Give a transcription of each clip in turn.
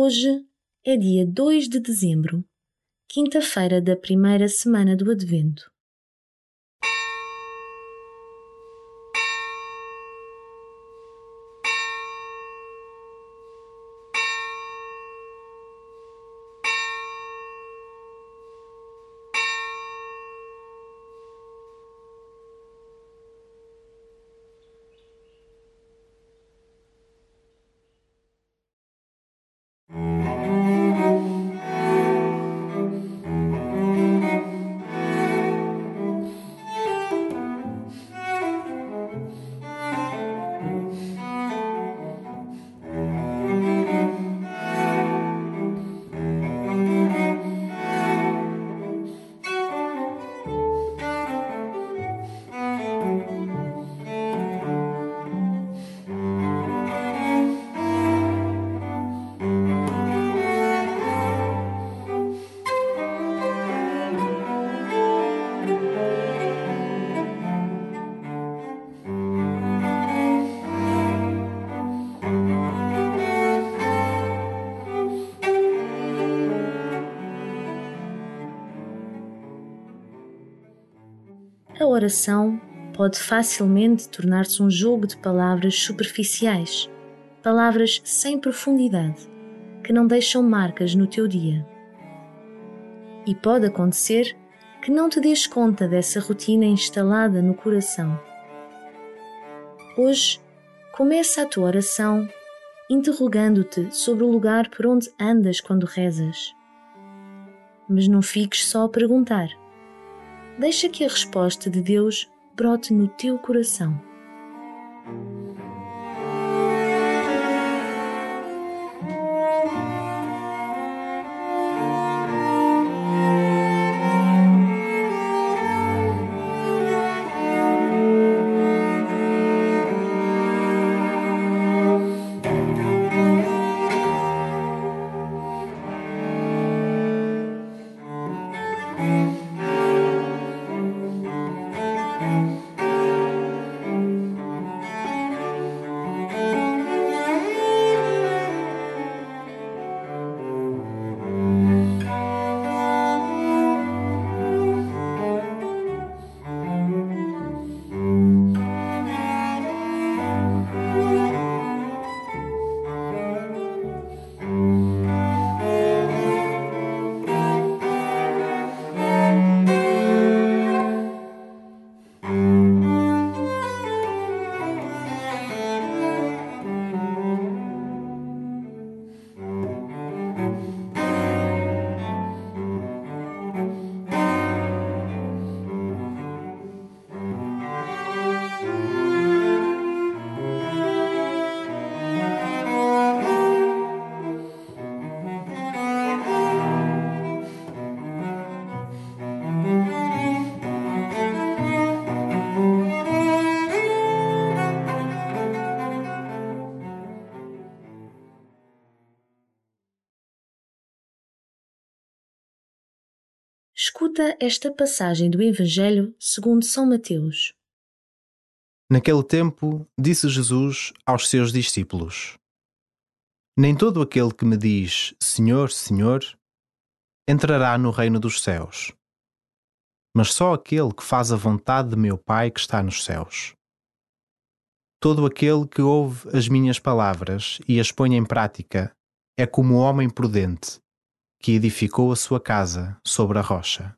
Hoje é dia 2 de dezembro, quinta-feira da primeira semana do Advento. Oração pode facilmente tornar-se um jogo de palavras superficiais, palavras sem profundidade, que não deixam marcas no teu dia. E pode acontecer que não te des conta dessa rotina instalada no coração. Hoje, começa a tua oração interrogando-te sobre o lugar por onde andas quando rezas. Mas não fiques só a perguntar deixa que a resposta de Deus brote no teu coração. Esta passagem do Evangelho segundo São Mateus. Naquele tempo, disse Jesus aos seus discípulos: Nem todo aquele que me diz Senhor, Senhor, entrará no reino dos céus, mas só aquele que faz a vontade de meu Pai que está nos céus. Todo aquele que ouve as minhas palavras e as põe em prática é como o homem prudente que edificou a sua casa sobre a rocha.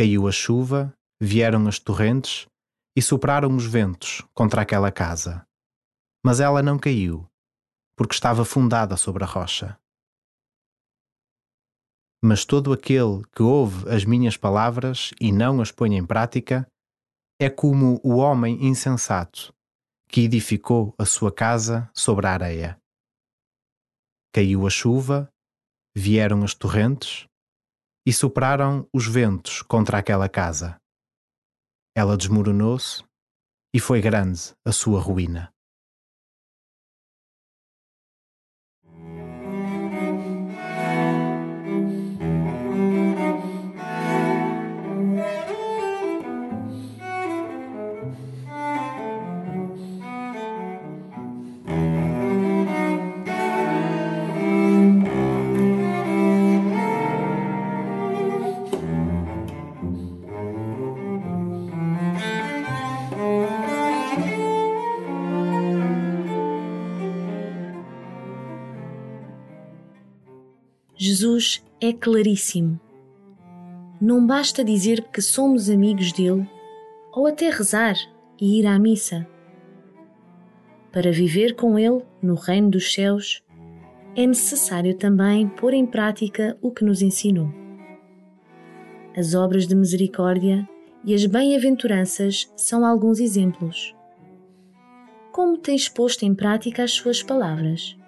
Caiu a chuva, vieram as torrentes e sopraram os ventos contra aquela casa. Mas ela não caiu, porque estava fundada sobre a rocha. Mas todo aquele que ouve as minhas palavras e não as põe em prática é como o homem insensato que edificou a sua casa sobre a areia. Caiu a chuva, vieram as torrentes e sopraram os ventos contra aquela casa. Ela desmoronou-se e foi grande a sua ruína. Jesus é claríssimo. Não basta dizer que somos amigos dele ou até rezar e ir à missa. Para viver com ele no reino dos céus, é necessário também pôr em prática o que nos ensinou. As obras de misericórdia e as bem-aventuranças são alguns exemplos. Como tens posto em prática as suas palavras?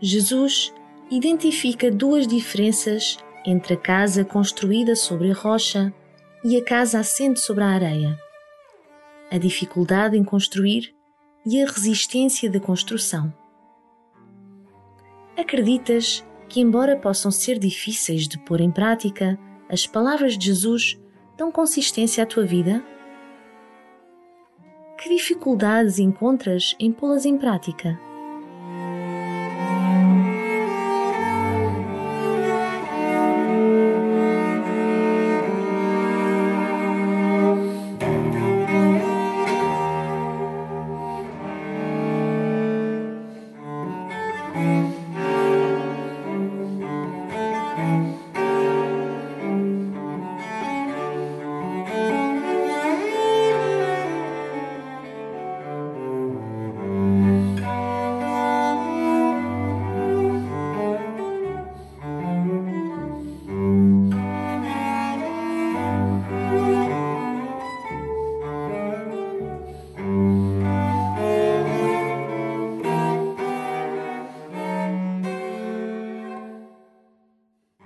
Jesus identifica duas diferenças entre a casa construída sobre a rocha e a casa assente sobre a areia: a dificuldade em construir e a resistência da construção. Acreditas que, embora possam ser difíceis de pôr em prática, as palavras de Jesus dão consistência à tua vida? Que dificuldades encontras em pô-las em prática?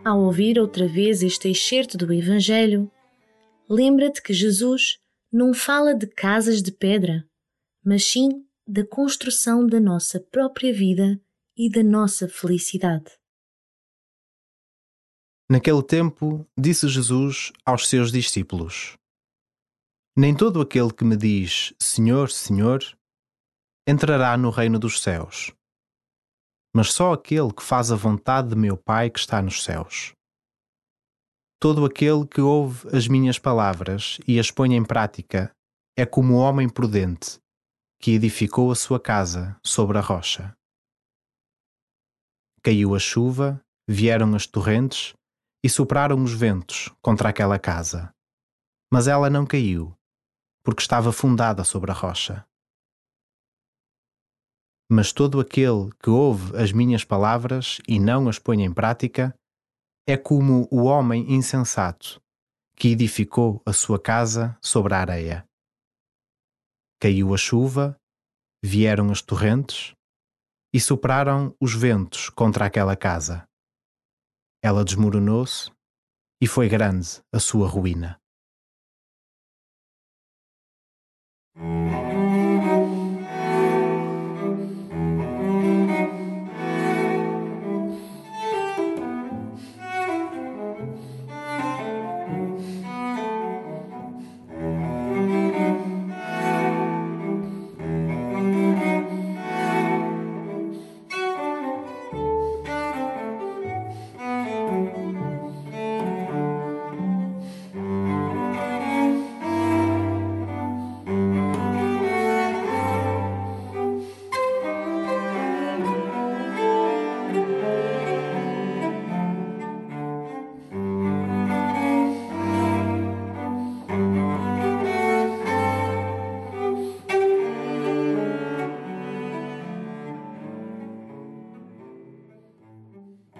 Ao ouvir outra vez este excerto do Evangelho, lembra-te que Jesus não fala de casas de pedra, mas sim da construção da nossa própria vida e da nossa felicidade. Naquele tempo, disse Jesus aos seus discípulos: Nem todo aquele que me diz Senhor, Senhor entrará no reino dos céus mas só aquele que faz a vontade de meu Pai que está nos céus. Todo aquele que ouve as minhas palavras e as põe em prática é como o homem prudente que edificou a sua casa sobre a rocha. Caiu a chuva, vieram as torrentes e sopraram os ventos contra aquela casa. Mas ela não caiu, porque estava fundada sobre a rocha. Mas todo aquele que ouve as minhas palavras e não as põe em prática é como o homem insensato que edificou a sua casa sobre a areia. Caiu a chuva, vieram as torrentes e sopraram os ventos contra aquela casa. Ela desmoronou-se e foi grande a sua ruína.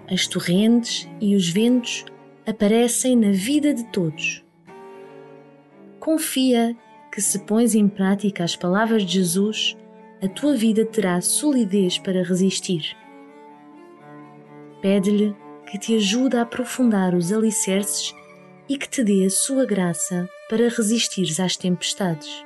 As torrentes e os ventos aparecem na vida de todos. Confia que, se pões em prática as palavras de Jesus, a tua vida terá solidez para resistir. Pede-lhe que te ajude a aprofundar os alicerces e que te dê a sua graça para resistires às tempestades.